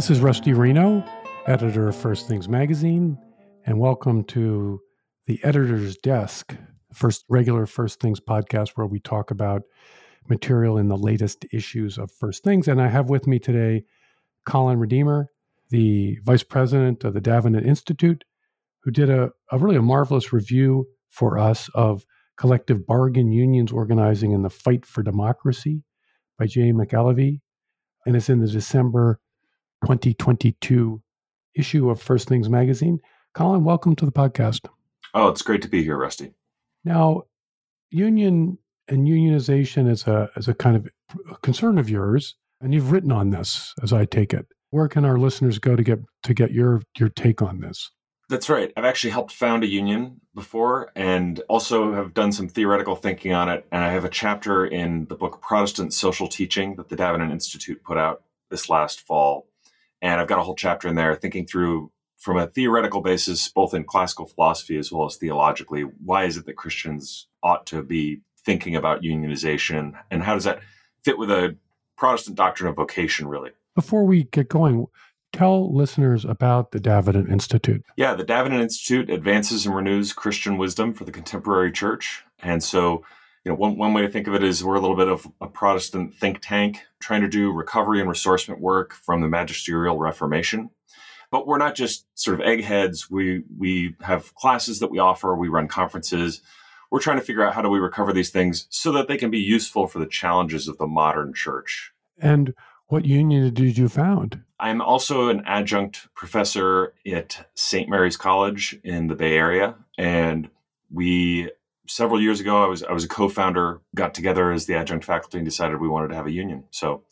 This is Rusty Reno, editor of First Things Magazine, and welcome to the editor's desk, first regular First Things podcast where we talk about material in the latest issues of First Things. And I have with me today Colin Redemer, the vice president of the Davenant Institute, who did a, a really a marvelous review for us of collective bargain unions organizing in the fight for democracy by Jay McAlevey. And it's in the December 2022 issue of First Things Magazine. Colin, welcome to the podcast. Oh, it's great to be here, Rusty. Now, union and unionization is a is a kind of concern of yours, and you've written on this, as I take it. Where can our listeners go to get to get your your take on this? That's right. I've actually helped found a union before and also have done some theoretical thinking on it. And I have a chapter in the book Protestant Social Teaching that the Davenant Institute put out this last fall and I've got a whole chapter in there thinking through from a theoretical basis, both in classical philosophy as well as theologically, why is it that Christians ought to be thinking about unionization and how does that fit with a Protestant doctrine of vocation, really? Before we get going, tell listeners about the Davenant Institute. Yeah, the Davenant Institute advances and renews Christian wisdom for the contemporary church. And so you know, one, one way to think of it is we're a little bit of a Protestant think tank trying to do recovery and ressourcement work from the magisterial Reformation. But we're not just sort of eggheads. We we have classes that we offer. We run conferences. We're trying to figure out how do we recover these things so that they can be useful for the challenges of the modern church. And what union did you found? I'm also an adjunct professor at St. Mary's College in the Bay Area, and we several years ago, I was I was a co-founder, got together as the adjunct faculty, and decided we wanted to have a union. So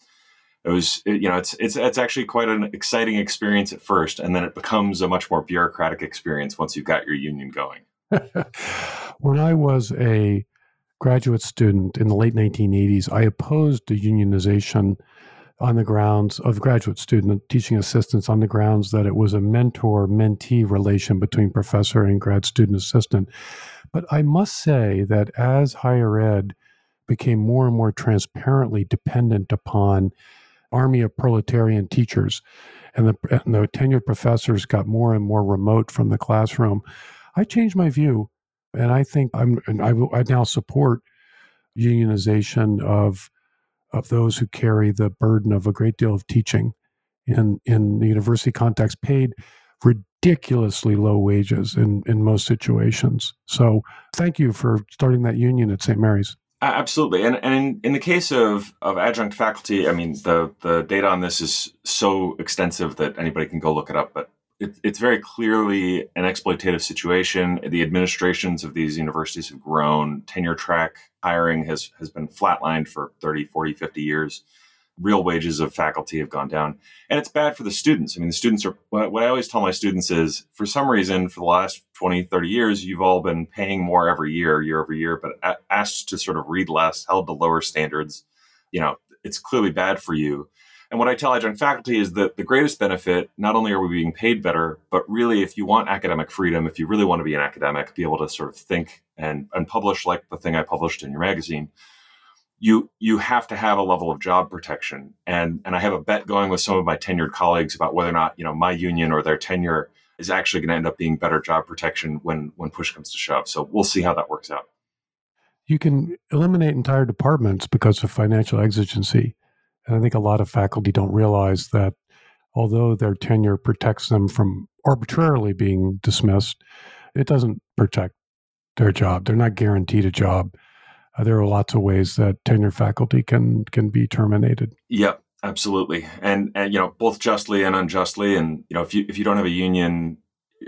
it was it, you know it's it's it's actually quite an exciting experience at first, and then it becomes a much more bureaucratic experience once you've got your union going. when I was a graduate student in the late 1980s, I opposed the unionization on the grounds of graduate student teaching assistants on the grounds that it was a mentor mentee relation between professor and grad student assistant. But I must say that as higher ed became more and more transparently dependent upon army of proletarian teachers and the, and the tenured professors got more and more remote from the classroom, I changed my view. And I think I'm, I, I now support unionization of of those who carry the burden of a great deal of teaching in in the university context paid ridiculously low wages in in most situations so thank you for starting that union at st mary's absolutely and and in, in the case of of adjunct faculty i mean the the data on this is so extensive that anybody can go look it up but it, it's very clearly an exploitative situation. The administrations of these universities have grown. Tenure track hiring has, has been flatlined for 30, 40, 50 years. Real wages of faculty have gone down. And it's bad for the students. I mean, the students are, what, I always tell my students is for some reason, for the last 20, 30 years, you've all been paying more every year, year over year, but asked to sort of read less, held to lower standards. You know, it's clearly bad for you. And what I tell adjunct faculty is that the greatest benefit, not only are we being paid better, but really, if you want academic freedom, if you really want to be an academic, be able to sort of think and, and publish like the thing I published in your magazine, you you have to have a level of job protection. And and I have a bet going with some of my tenured colleagues about whether or not, you know, my union or their tenure is actually going to end up being better job protection when when push comes to shove. So we'll see how that works out. You can eliminate entire departments because of financial exigency and I think a lot of faculty don't realize that although their tenure protects them from arbitrarily being dismissed, it doesn't protect their job. They're not guaranteed a job. Uh, there are lots of ways that tenure faculty can can be terminated. Yep, absolutely, and and you know both justly and unjustly. And you know if you if you don't have a union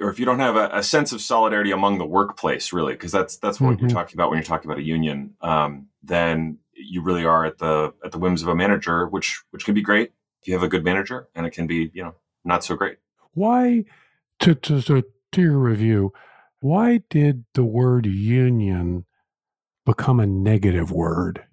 or if you don't have a, a sense of solidarity among the workplace, really, because that's that's what mm-hmm. you're talking about when you're talking about a union, um, then you really are at the at the whims of a manager, which which can be great if you have a good manager, and it can be you know not so great. Why to to to, to your review? Why did the word union become a negative word?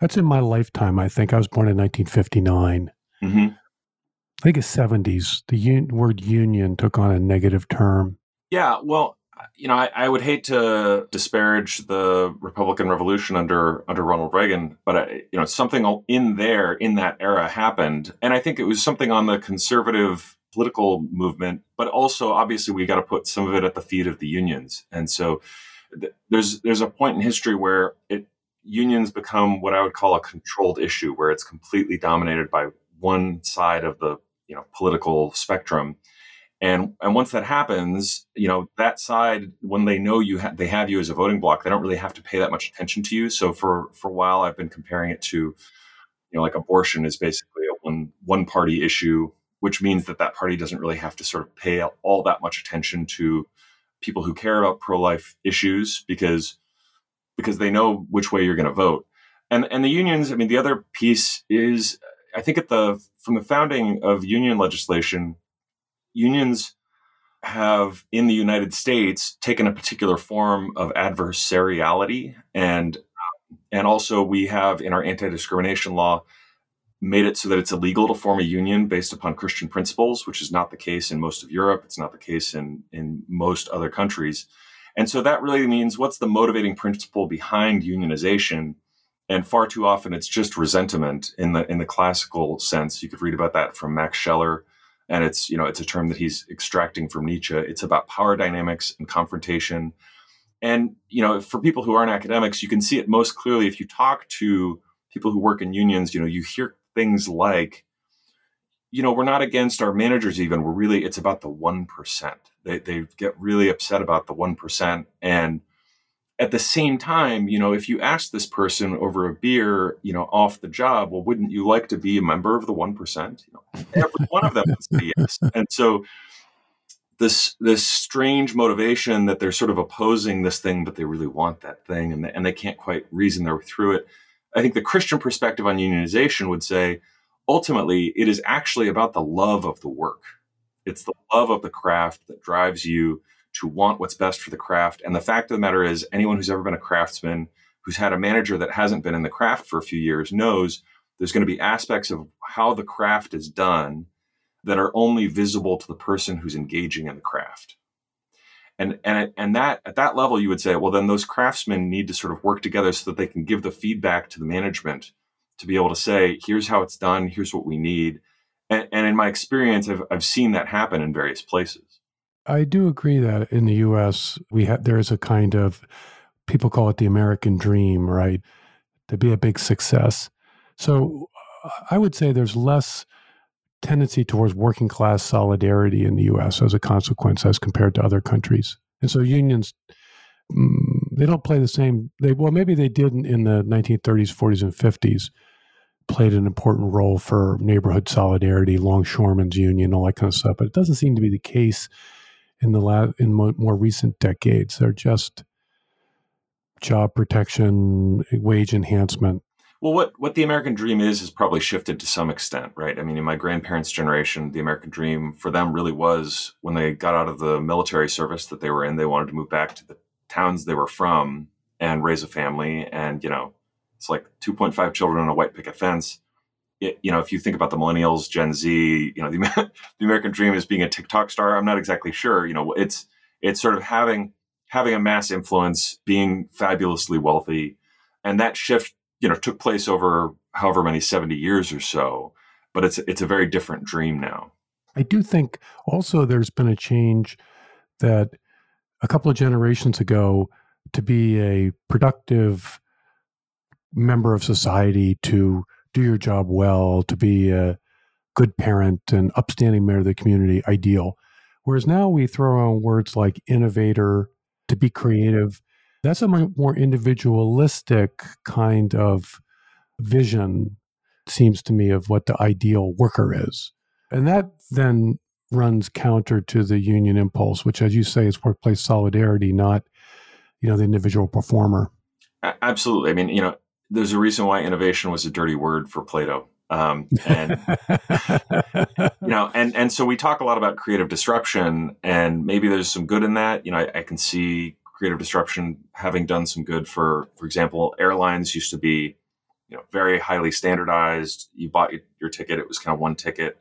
That's in my lifetime. I think I was born in 1959. Mm-hmm. I think it's 70s. The un- word union took on a negative term. Yeah, well, you know, I, I, would hate to disparage the Republican Revolution under under Ronald Reagan, but I, you know, something in there in that era happened, and I think it was something on the conservative political movement, but also obviously we got to put some of it at the feet of the unions, and so th- there's there's a point in history where it unions become what I would call a controlled issue, where it's completely dominated by one side of the you know political spectrum and and once that happens, you know that side when they know you ha- they have you as a voting block, they don't really have to pay that much attention to you. So for for a while, I've been comparing it to, you know, like abortion is basically a one one party issue, which means that that party doesn't really have to sort of pay all that much attention to people who care about pro life issues because because they know which way you're going to vote. And and the unions, I mean, the other piece is I think at the from the founding of union legislation unions have in the United States taken a particular form of adversariality and and also we have in our anti-discrimination law made it so that it's illegal to form a union based upon Christian principles, which is not the case in most of Europe. It's not the case in in most other countries. And so that really means what's the motivating principle behind unionization? And far too often it's just resentment in the in the classical sense. You could read about that from Max Scheler and it's you know it's a term that he's extracting from Nietzsche. It's about power dynamics and confrontation. And you know, for people who aren't academics, you can see it most clearly if you talk to people who work in unions. You know, you hear things like, you know, we're not against our managers. Even we're really it's about the one percent. They they get really upset about the one percent and at the same time, you know, if you ask this person over a beer, you know, off the job, well, wouldn't you like to be a member of the one percent? You know, every one of them would say yes. And so this this strange motivation that they're sort of opposing this thing, but they really want that thing, and they, and they can't quite reason their way through it. I think the Christian perspective on unionization would say, ultimately, it is actually about the love of the work. It's the love of the craft that drives you to want what's best for the craft. And the fact of the matter is, anyone who's ever been a craftsman who's had a manager that hasn't been in the craft for a few years knows there's going to be aspects of how the craft is done that are only visible to the person who's engaging in the craft. And, and, and that at that level, you would say, well, then those craftsmen need to sort of work together so that they can give the feedback to the management to be able to say, here's how it's done, here's what we need. And, and in my experience, I've, I've seen that happen in various places. I do agree that in the U.S. we have there is a kind of people call it the American dream, right? To be a big success. So I would say there's less tendency towards working class solidarity in the U.S. as a consequence as compared to other countries. And so unions mm, they don't play the same. They well maybe they did in, in the 1930s, 40s, and 50s played an important role for neighborhood solidarity, longshoremen's union, all that kind of stuff. But it doesn't seem to be the case in the last in more, more recent decades. They're just job protection, wage enhancement. Well, what, what the American dream is has probably shifted to some extent, right? I mean, in my grandparents' generation, the American dream for them really was when they got out of the military service that they were in, they wanted to move back to the towns they were from and raise a family. And, you know, it's like 2.5 children on a white picket fence it, you know, if you think about the millennials, Gen Z, you know, the, the American dream is being a TikTok star. I'm not exactly sure. You know, it's it's sort of having having a mass influence, being fabulously wealthy, and that shift, you know, took place over however many 70 years or so. But it's it's a very different dream now. I do think also there's been a change that a couple of generations ago to be a productive member of society to do your job well, to be a good parent and upstanding member of the community, ideal. Whereas now we throw around words like innovator, to be creative. That's a more individualistic kind of vision, seems to me, of what the ideal worker is. And that then runs counter to the union impulse, which, as you say, is workplace solidarity, not, you know, the individual performer. Absolutely. I mean, you know, there's a reason why innovation was a dirty word for Plato. Um, and you know, and and so we talk a lot about creative disruption, and maybe there's some good in that. You know, I, I, can see creative disruption having done some good for, for example, airlines used to be, you know, very highly standardized. You bought your ticket; it was kind of one ticket.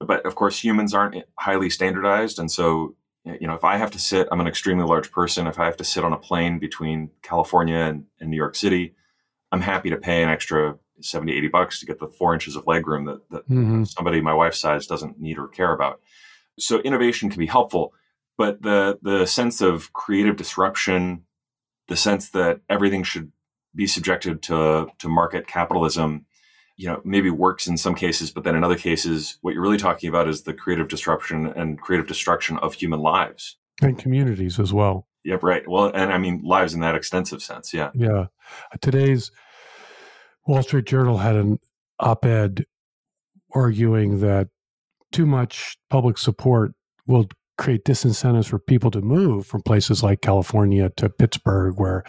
But of course, humans aren't highly standardized, and so you know, if I have to sit, I'm an extremely large person. If I have to sit on a plane between California and, and New York City, I'm happy to pay an extra 70, 80 bucks to get the four inches of legroom that, that mm-hmm. somebody my wife's size doesn't need or care about. So innovation can be helpful, but the the sense of creative disruption, the sense that everything should be subjected to to market capitalism, you know, maybe works in some cases, but then in other cases, what you're really talking about is the creative disruption and creative destruction of human lives and communities as well. Yep, right. Well, and I mean lives in that extensive sense. Yeah. Yeah. Today's Wall Street Journal had an op-ed arguing that too much public support will create disincentives for people to move from places like California to Pittsburgh, where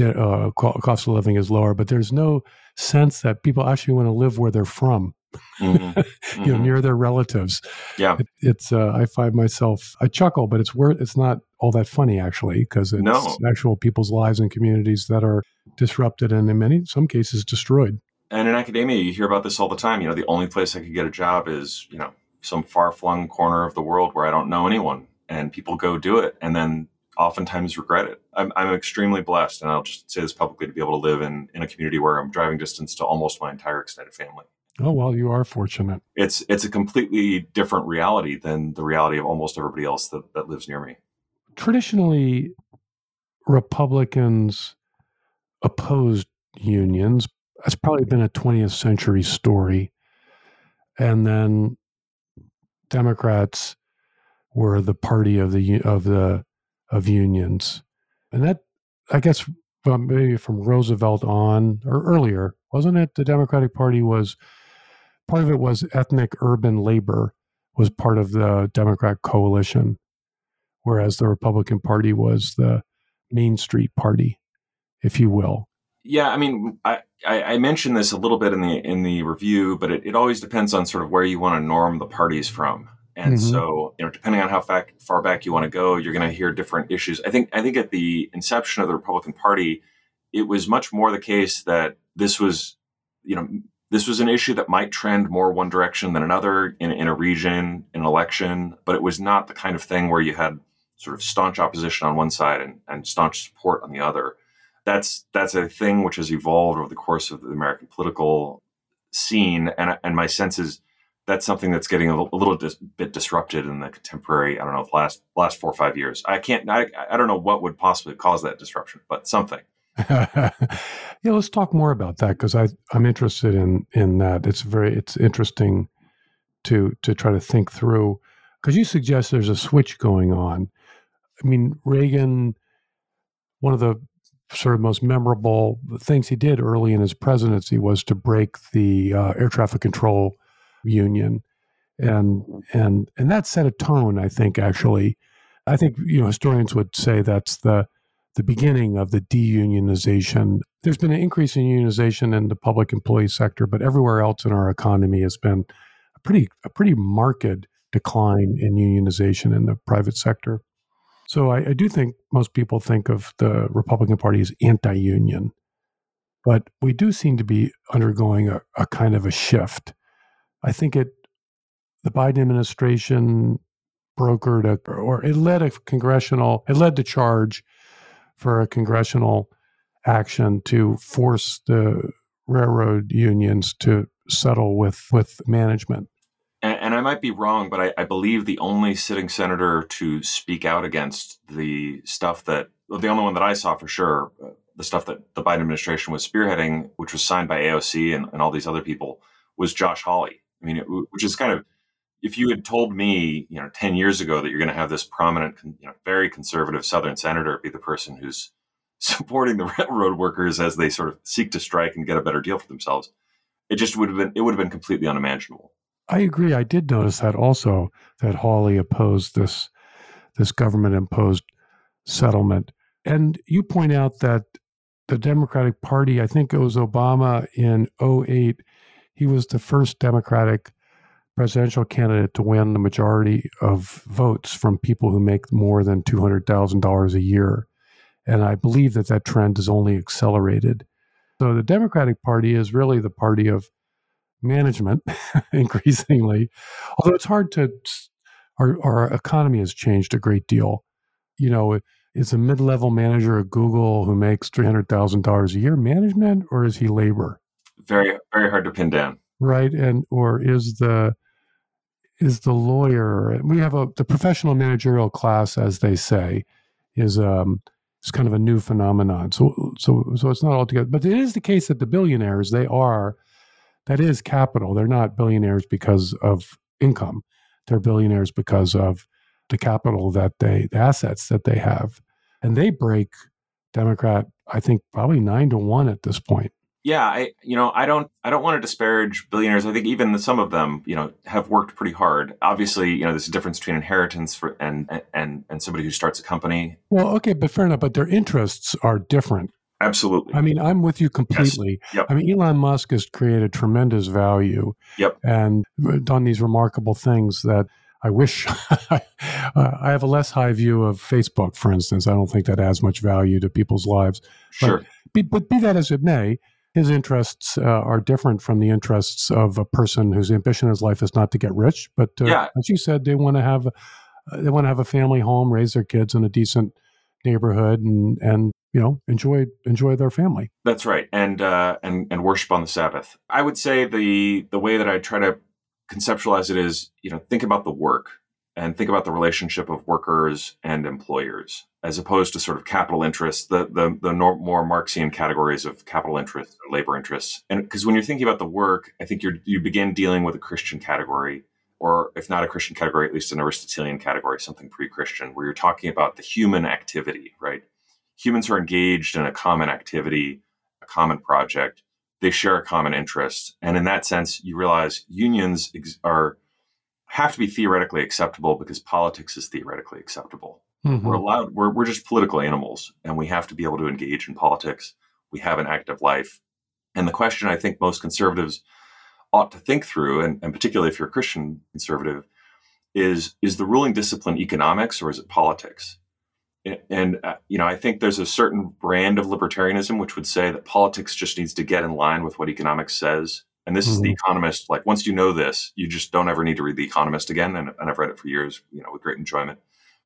uh, cost of living is lower. But there's no sense that people actually want to live where they're from. Mm-hmm. you know, mm-hmm. near their relatives. Yeah, it, it's. Uh, I find myself. I chuckle, but it's worth. It's not all that funny actually, because it's no. actual people's lives and communities that are disrupted and in many some cases destroyed. And in academia, you hear about this all the time. You know, the only place I could get a job is you know some far flung corner of the world where I don't know anyone, and people go do it, and then oftentimes regret it. I'm, I'm extremely blessed, and I'll just say this publicly to be able to live in in a community where I'm driving distance to almost my entire extended family. Oh well, you are fortunate. It's it's a completely different reality than the reality of almost everybody else that, that lives near me. Traditionally, Republicans opposed unions. That's probably been a 20th century story. And then Democrats were the party of the of the of unions, and that I guess maybe from Roosevelt on or earlier, wasn't it? The Democratic Party was part of it was ethnic urban labor was part of the Democrat coalition, whereas the Republican Party was the Main Street Party, if you will. Yeah, I mean, I, I, mentioned this a little bit in the in the review, but it, it always depends on sort of where you want to norm the parties from. And mm-hmm. so, you know, depending on how far, far back you want to go, you're going to hear different issues. I think I think at the inception of the Republican Party, it was much more the case that this was, you know, this was an issue that might trend more one direction than another in, in a region, in an election, but it was not the kind of thing where you had sort of staunch opposition on one side and, and staunch support on the other that's that's a thing which has evolved over the course of the American political scene, and and my sense is that's something that's getting a, a little dis, bit disrupted in the contemporary. I don't know, the last last four or five years. I can't. I, I don't know what would possibly cause that disruption, but something. yeah, let's talk more about that because I I'm interested in in that. It's very it's interesting to to try to think through because you suggest there's a switch going on. I mean, Reagan, one of the sort of most memorable things he did early in his presidency was to break the uh, air traffic control union, and and and that set a tone. I think actually, I think you know historians would say that's the the beginning of the deunionization. There's been an increase in unionization in the public employee sector, but everywhere else in our economy has been a pretty a pretty marked decline in unionization in the private sector. So I, I do think most people think of the Republican Party as anti-union, but we do seem to be undergoing a, a kind of a shift. I think it, the Biden administration brokered a, or it led a congressional, it led the charge for a congressional action to force the railroad unions to settle with with management might be wrong, but I, I, believe the only sitting senator to speak out against the stuff that the only one that I saw for sure, uh, the stuff that the Biden administration was spearheading, which was signed by AOC and, and all these other people, was Josh Hawley. I mean, it, which is kind of if you had told me, you know, ten years ago that you're going to have this prominent, you know, very conservative Southern senator be the person who's supporting the railroad workers as they sort of seek to strike and get a better deal for themselves, it just would have been it would have been completely unimaginable. I agree. I did notice that also that Hawley opposed this this government imposed settlement. And you point out that the Democratic Party, I think it was Obama in 08, he was the first Democratic presidential candidate to win the majority of votes from people who make more than $200,000 a year. And I believe that that trend is only accelerated. So the Democratic Party is really the party of management increasingly. Although it's hard to our, our economy has changed a great deal. You know, is a mid-level manager at Google who makes three hundred thousand dollars a year management, or is he labor? Very, very hard to pin down. Right, and or is the is the lawyer? We have a the professional managerial class, as they say, is um is kind of a new phenomenon. So so so it's not altogether, but it is the case that the billionaires they are that is capital. They're not billionaires because of income. They're billionaires because of the capital that they, the assets that they have. And they break Democrat, I think, probably nine to one at this point. Yeah, I you know I don't I don't want to disparage billionaires. I think even some of them you know have worked pretty hard. Obviously, you know there's a difference between inheritance for and and and somebody who starts a company. Well, okay, but fair enough. But their interests are different. Absolutely. I mean, I'm with you completely. Yes. Yep. I mean, Elon Musk has created tremendous value. Yep. And done these remarkable things that I wish uh, I have a less high view of Facebook, for instance. I don't think that adds much value to people's lives. Sure. But be, but be that as it may, his interests uh, are different from the interests of a person whose ambition in life is not to get rich, but uh, yeah. as you said, they want to have uh, they want to have a family home, raise their kids in a decent neighborhood, and and you know enjoy enjoy their family. That's right, and uh, and and worship on the Sabbath. I would say the the way that I try to conceptualize it is, you know, think about the work and think about the relationship of workers and employers, as opposed to sort of capital interests, the the, the more Marxian categories of capital interests and labor interests. And because when you're thinking about the work, I think you're you begin dealing with a Christian category, or if not a Christian category, at least an Aristotelian category, something pre-Christian, where you're talking about the human activity, right? Humans are engaged in a common activity, a common project. They share a common interest, and in that sense, you realize unions are have to be theoretically acceptable because politics is theoretically acceptable. Mm-hmm. We're allowed. We're we're just political animals, and we have to be able to engage in politics. We have an active life, and the question I think most conservatives ought to think through, and, and particularly if you're a Christian conservative, is is the ruling discipline economics or is it politics? And uh, you know i think there's a certain brand of libertarianism which would say that politics just needs to get in line with what economics says and this mm-hmm. is the mm-hmm. economist like once you know this you just don't ever need to read the economist again and, and i've read it for years you know with great enjoyment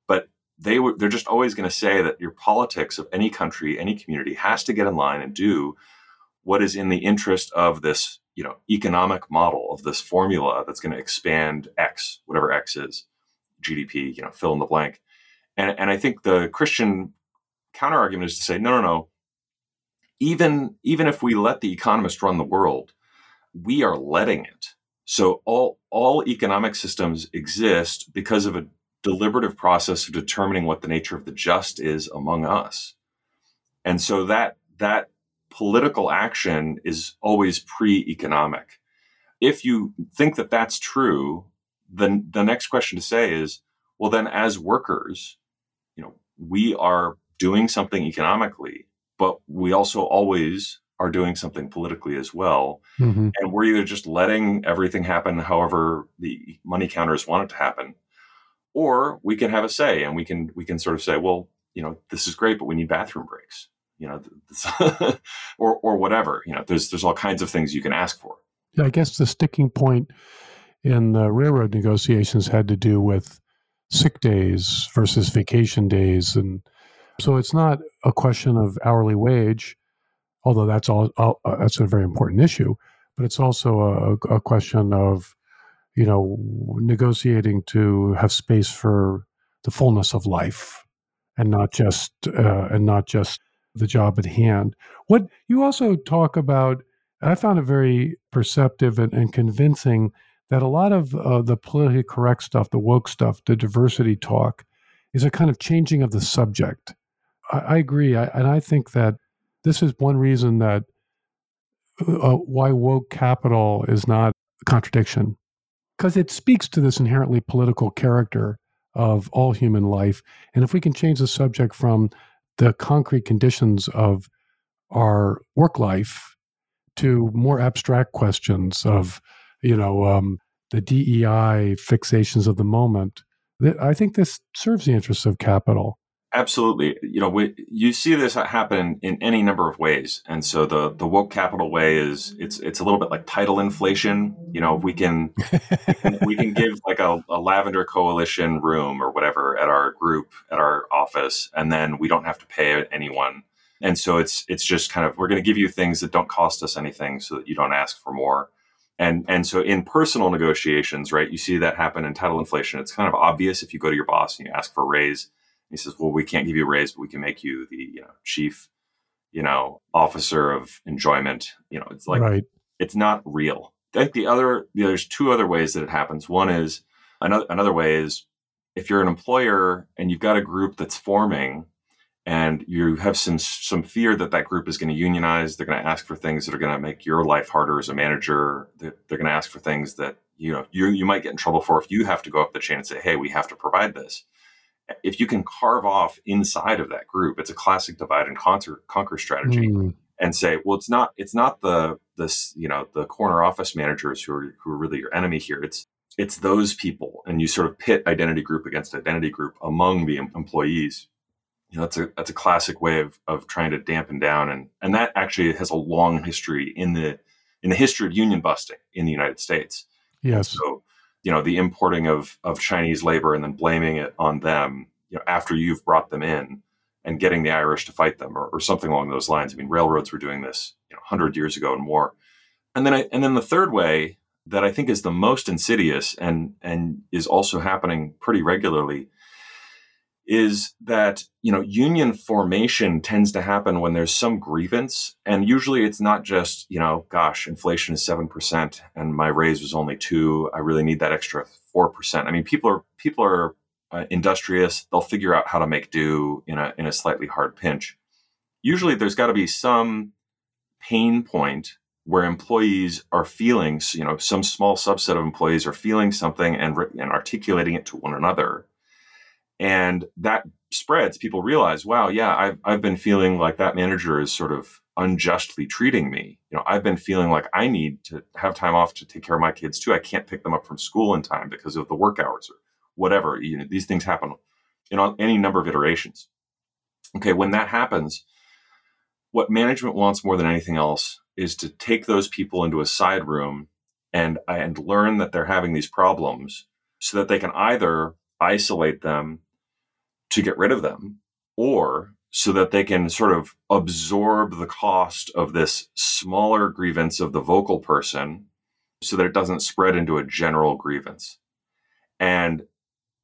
but they were they're just always going to say that your politics of any country any community has to get in line and do what is in the interest of this you know economic model of this formula that's going to expand x whatever x is gdp you know fill in the blank and, and I think the Christian counter argument is to say, no, no, no. Even, even if we let the economist run the world, we are letting it. So all, all economic systems exist because of a deliberative process of determining what the nature of the just is among us. And so that, that political action is always pre-economic. If you think that that's true, then the next question to say is, well, then as workers, we are doing something economically, but we also always are doing something politically as well. Mm-hmm. And we're either just letting everything happen however the money counters want it to happen, or we can have a say and we can we can sort of say, well, you know, this is great, but we need bathroom breaks, you know, or or whatever. You know, there's there's all kinds of things you can ask for. Yeah, I guess the sticking point in the railroad negotiations had to do with sick days versus vacation days and so it's not a question of hourly wage although that's all, all uh, that's a very important issue but it's also a, a, question of you know negotiating to have space for the fullness of life and not just uh, and not just the job at hand. What you also talk about i found it very perceptive and, and convincing that a lot of uh, the politically correct stuff, the woke stuff, the diversity talk, is a kind of changing of the subject. I, I agree, I, and I think that this is one reason that uh, why woke capital is not a contradiction, because it speaks to this inherently political character of all human life. And if we can change the subject from the concrete conditions of our work life to more abstract questions of you know, um, the DEI fixations of the moment. I think this serves the interests of capital. Absolutely. You know, we, you see this happen in any number of ways. And so the the woke capital way is it's it's a little bit like title inflation. You know, we can we can give like a, a lavender coalition room or whatever at our group at our office, and then we don't have to pay anyone. And so it's it's just kind of we're going to give you things that don't cost us anything, so that you don't ask for more. And and so in personal negotiations, right, you see that happen in title inflation. It's kind of obvious if you go to your boss and you ask for a raise he says, "Well, we can't give you a raise, but we can make you the you know chief, you know, officer of enjoyment." You know, it's like right. it's not real. I think the other there's two other ways that it happens. One is another another way is if you're an employer and you've got a group that's forming and you have some some fear that that group is going to unionize they're going to ask for things that are going to make your life harder as a manager they're, they're going to ask for things that you know you you might get in trouble for if you have to go up the chain and say hey we have to provide this if you can carve off inside of that group, it's a classic divide and conquer, conquer strategy. Mm. And say, well, it's not it's not the this you know the corner office managers who are who are really your enemy here. It's it's those people, and you sort of pit identity group against identity group among the employees. You know, that's a that's a classic way of of trying to dampen down, and and that actually has a long history in the in the history of union busting in the United States. Yes. So you know the importing of of Chinese labor and then blaming it on them you know after you've brought them in and getting the Irish to fight them or, or something along those lines. I mean, railroads were doing this you know 100 years ago and more. And then I, and then the third way that I think is the most insidious and and is also happening pretty regularly is that you know union formation tends to happen when there's some grievance. And usually it's not just you know gosh inflation is 7% and my raise was only 2 i really need that extra 4% i mean people are people are uh, industrious. They'll figure out how to make do in a in a slightly hard pinch. Usually there's got to be some pain point where employees are feeling you know some small subset of employees are feeling something and, and articulating it to one another and that spreads people realize wow yeah I've, I've been feeling like that manager is sort of unjustly treating me. You know i've been feeling like i need to have time off to take care of my kids too. I can't pick them up from school in time because of the work hours or whatever. You know these things happen in any number of iterations. Okay when that happens what management wants more than anything else is to take those people into a side room and and learn that they're having these problems so that they can either isolate them to get rid of them or so that they can sort of absorb the cost of this smaller grievance of the vocal person so that it doesn't spread into a general grievance. And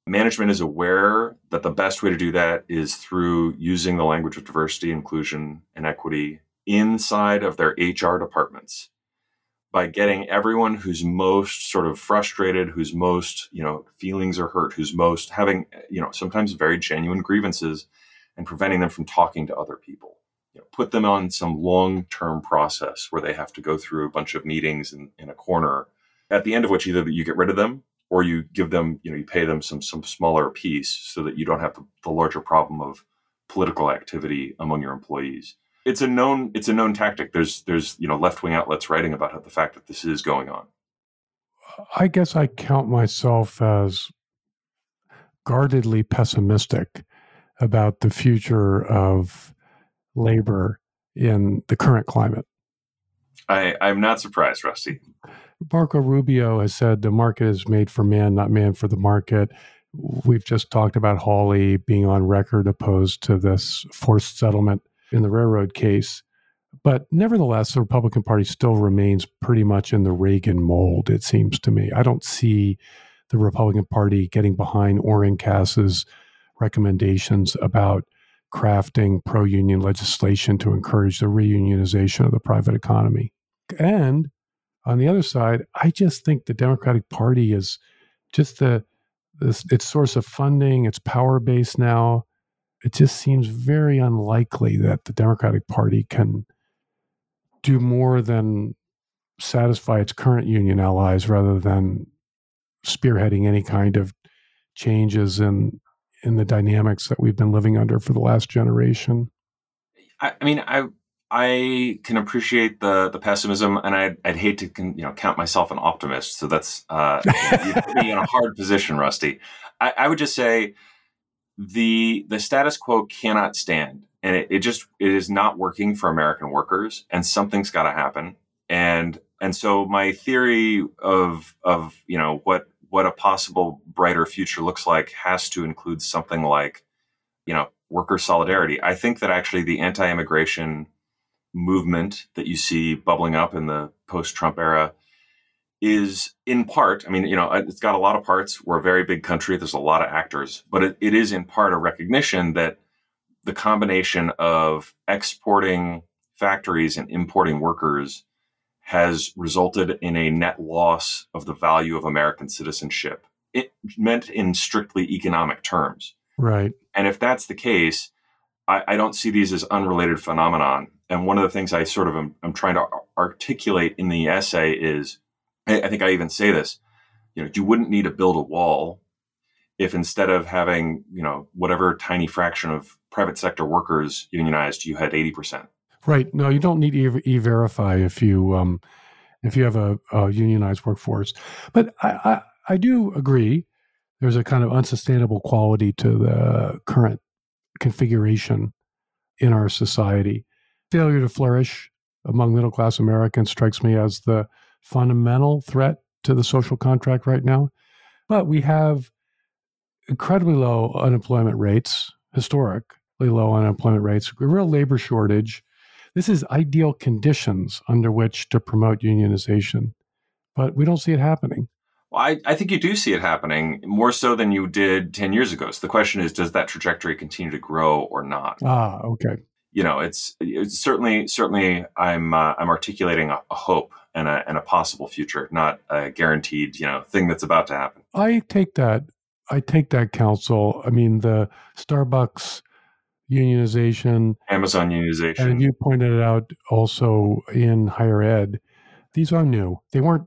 management is aware that the best way to do that is through using the language of diversity, inclusion, and equity inside of their HR departments by getting everyone who's most sort of frustrated, who's most, you know, feelings are hurt, who's most having, you know, sometimes very genuine grievances and preventing them from talking to other people. You know, put them on some long-term process where they have to go through a bunch of meetings in, in a corner, at the end of which either you get rid of them or you give them, you know, you pay them some some smaller piece so that you don't have the, the larger problem of political activity among your employees it's a known it's a known tactic. There's there's you know left wing outlets writing about the fact that this is going on. I guess I count myself as guardedly pessimistic about the future of labor in the current climate. I, I'm not surprised, Rusty. Marco Rubio has said the market is made for man, not man for the market. We've just talked about Hawley being on record opposed to this forced settlement in the railroad case. But nevertheless, the Republican Party still remains pretty much in the Reagan mold, it seems to me. I don't see the Republican Party getting behind Oren Cass's recommendations about crafting pro union legislation to encourage the reunionization of the private economy. And on the other side, I just think the Democratic Party is just the this, its source of funding, its power base now it just seems very unlikely that the Democratic Party can do more than satisfy its current union allies rather than spearheading any kind of changes in in the dynamics that we've been living under for the last generation. I, I mean, I I can appreciate the the pessimism, and I'd, I'd hate to you know count myself an optimist. So that's uh, you put me in a hard position, Rusty. I, I would just say the the status quo cannot stand. And it, it just it is not working for american workers and something's got to happen. And and so my theory of of you know what what a possible brighter future looks like has to include something like you know worker solidarity. I think that actually the anti-immigration movement that you see bubbling up in the post-trump era is in part, I mean, you know, it's got a lot of parts. We're a very big country. There's a lot of actors, but it, it is in part a recognition that the combination of exporting factories and importing workers has resulted in a net loss of the value of American citizenship. It meant in strictly economic terms. Right. And if that's the case, I, I don't see these as unrelated phenomenon. And one of the things I sort of am, am trying to articulate in the essay is I think I even say this, you know, you wouldn't need to build a wall if instead of having, you know, whatever tiny fraction of private sector workers unionized, you had 80%. Right. No, you don't need e-verify if you um, if you have a, a unionized workforce. But I, I, I do agree there's a kind of unsustainable quality to the current configuration in our society. Failure to flourish among middle class Americans strikes me as the fundamental threat to the social contract right now. But we have incredibly low unemployment rates, historically low unemployment rates, a real labor shortage. This is ideal conditions under which to promote unionization, but we don't see it happening. Well, I, I think you do see it happening more so than you did 10 years ago. So the question is, does that trajectory continue to grow or not? Ah, okay. You know, it's, it's certainly, certainly I'm, uh, I'm articulating a, a hope and a, and a possible future, not a guaranteed, you know, thing that's about to happen. I take that. I take that counsel. I mean, the Starbucks unionization, Amazon unionization, and you pointed it out also in higher ed. These are new. They weren't.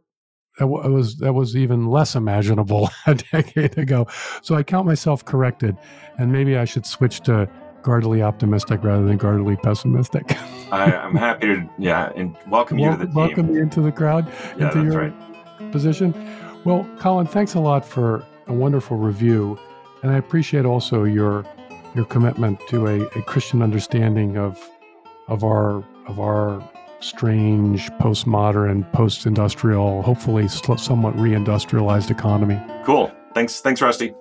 That was that was even less imaginable a decade ago. So I count myself corrected, and maybe I should switch to guardedly optimistic rather than guardedly pessimistic. I, am happy to, yeah, and welcome you to the team. Welcome you into the crowd, yeah, into your right. position. Well, Colin, thanks a lot for a wonderful review, and I appreciate also your your commitment to a, a Christian understanding of of our of our strange postmodern, post-industrial, hopefully somewhat re-industrialized economy. Cool. Thanks. Thanks, Rusty.